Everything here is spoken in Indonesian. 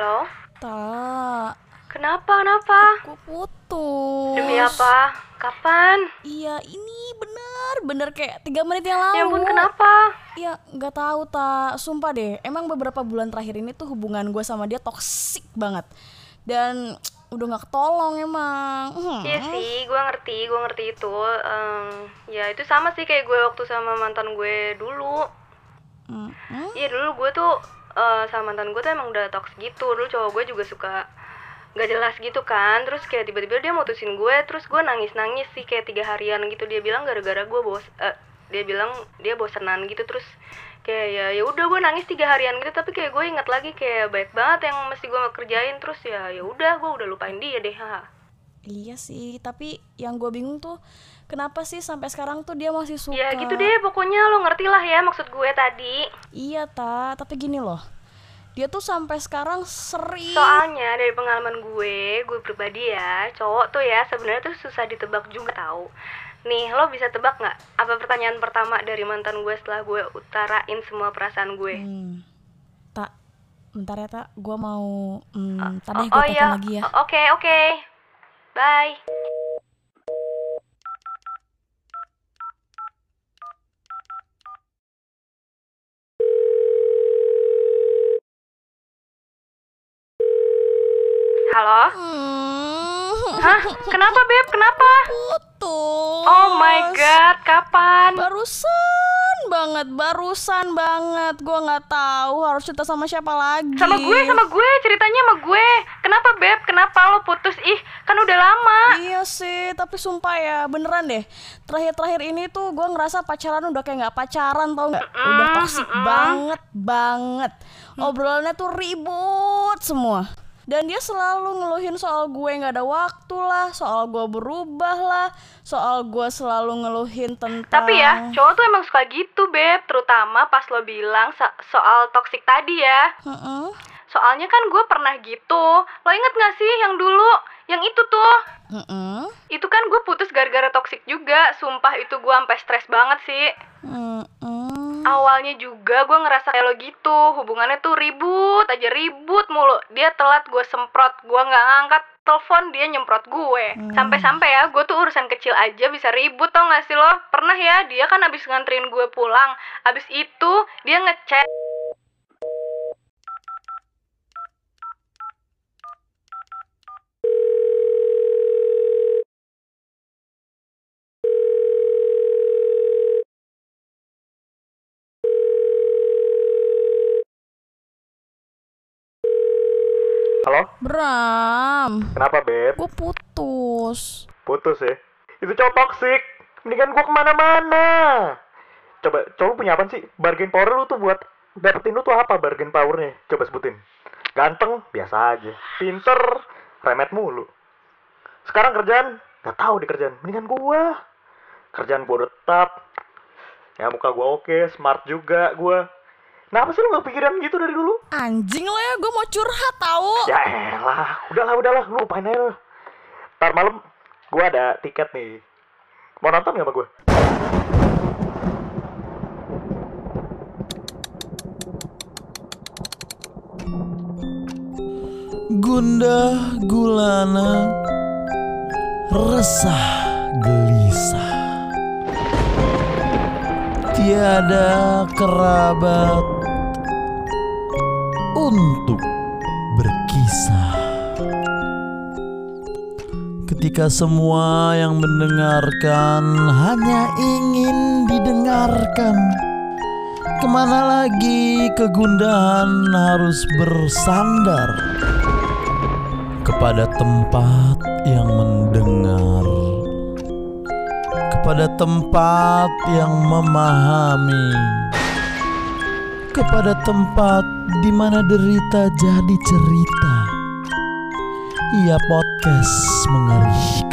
Halo? Tak, Kenapa, kenapa? gue putus. Demi apa? Kapan? Iya, ini bener, bener kayak tiga menit yang lalu. Ya ampun, kenapa? Ya nggak tahu tak, sumpah deh. Emang beberapa bulan terakhir ini tuh hubungan gue sama dia toksik banget. Dan udah nggak ketolong emang. Hmm. Iya sih, gue ngerti, gue ngerti itu. Em, ya itu sama sih kayak gue waktu sama mantan gue dulu. Hmm, hmm. Iya dulu gue tuh eh, sama mantan gue tuh emang udah toks gitu. Dulu cowok gue juga suka nggak jelas gitu kan. Terus kayak tiba-tiba dia mutusin gue, terus gue nangis-nangis sih kayak tiga harian gitu. Dia bilang gara-gara gue bos, eh, dia bilang dia bosenan gitu. Terus kayak ya ya udah gue nangis tiga harian gitu. Tapi kayak gue ingat lagi kayak baik banget yang mesti gue kerjain. Terus ya ya udah gue udah lupain dia deh. Ha. Iya sih, tapi yang gue bingung tuh kenapa sih sampai sekarang tuh dia masih suka. Ya gitu deh, pokoknya lo ngerti lah ya maksud gue tadi. Iya ta, tapi gini loh. Dia tuh sampai sekarang sering Soalnya dari pengalaman gue, gue pribadi ya, cowok tuh ya sebenarnya tuh susah ditebak juga tahu. Nih, lo bisa tebak nggak apa pertanyaan pertama dari mantan gue setelah gue utarain semua perasaan gue? Hmm. Tak, bentar ya tak, gue mau hmm, tadi oh, gue oh telepon iya, lagi ya. Oke oke, bye. Halo? Hmm. Hah? Kenapa beb? Kenapa? Putus. Oh my god, kapan? Barusan banget, barusan banget. Gue nggak tahu harus cerita sama siapa lagi. Sama gue, sama gue, ceritanya sama gue. Kenapa beb? Kenapa lo putus? Ih, kan udah lama. Iya sih, tapi sumpah ya beneran deh. Terakhir-terakhir ini tuh gue ngerasa pacaran udah kayak nggak pacaran tau nggak? Udah toksik banget banget. Obrolannya tuh ribut semua. Dan dia selalu ngeluhin soal gue nggak ada waktu lah, soal gue berubah lah, soal gue selalu ngeluhin tentang. Tapi ya, cowok tuh emang suka gitu, Beb. Terutama pas lo bilang so- soal toksik tadi ya. Heeh. Soalnya kan gue pernah gitu. Lo inget gak sih yang dulu? Yang itu tuh. Heeh. Itu kan gue putus gara-gara toksik juga. Sumpah itu gue sampai stres banget sih. Heeh. Awalnya juga gue ngerasa kayak lo gitu Hubungannya tuh ribut aja ribut mulu Dia telat gue semprot Gue gak ngangkat telepon dia nyemprot gue Sampai-sampai ya gue tuh urusan kecil aja bisa ribut tau gak sih lo Pernah ya dia kan abis nganterin gue pulang Abis itu dia ngechat Halo? Bram, Kenapa, Beb? gue putus. Putus ya? Itu cowok toxic. Mendingan gua ke mana-mana. Coba, cowok punya apa sih? Bargain power lu tuh buat dapetin lu tuh apa bargain powernya? Coba sebutin. Ganteng? Biasa aja. Pinter? Remet mulu. Sekarang kerjaan? Gak tahu di kerjaan. Mendingan gua. Kerjaan udah tetap. Ya muka gua oke, smart juga gua. Kenapa sih lu gak pikiran gitu dari dulu? Anjing lo ya, gue mau curhat tahu. Ya elah, udahlah udahlah, lu lupain aja lu. Ntar malam gua ada tiket nih. Mau nonton gak sama gue? Gundah gulana Resah gelisah Tiada kerabat Untuk berkisah. Ketika semua yang mendengarkan Hanya ingin didengarkan Ke mana lagi kegundahan harus bersandar kepada tempat yang mendengar, kepada tempat yang memahami, kepada tempat di mana derita jadi cerita. Ia podcast mengeri.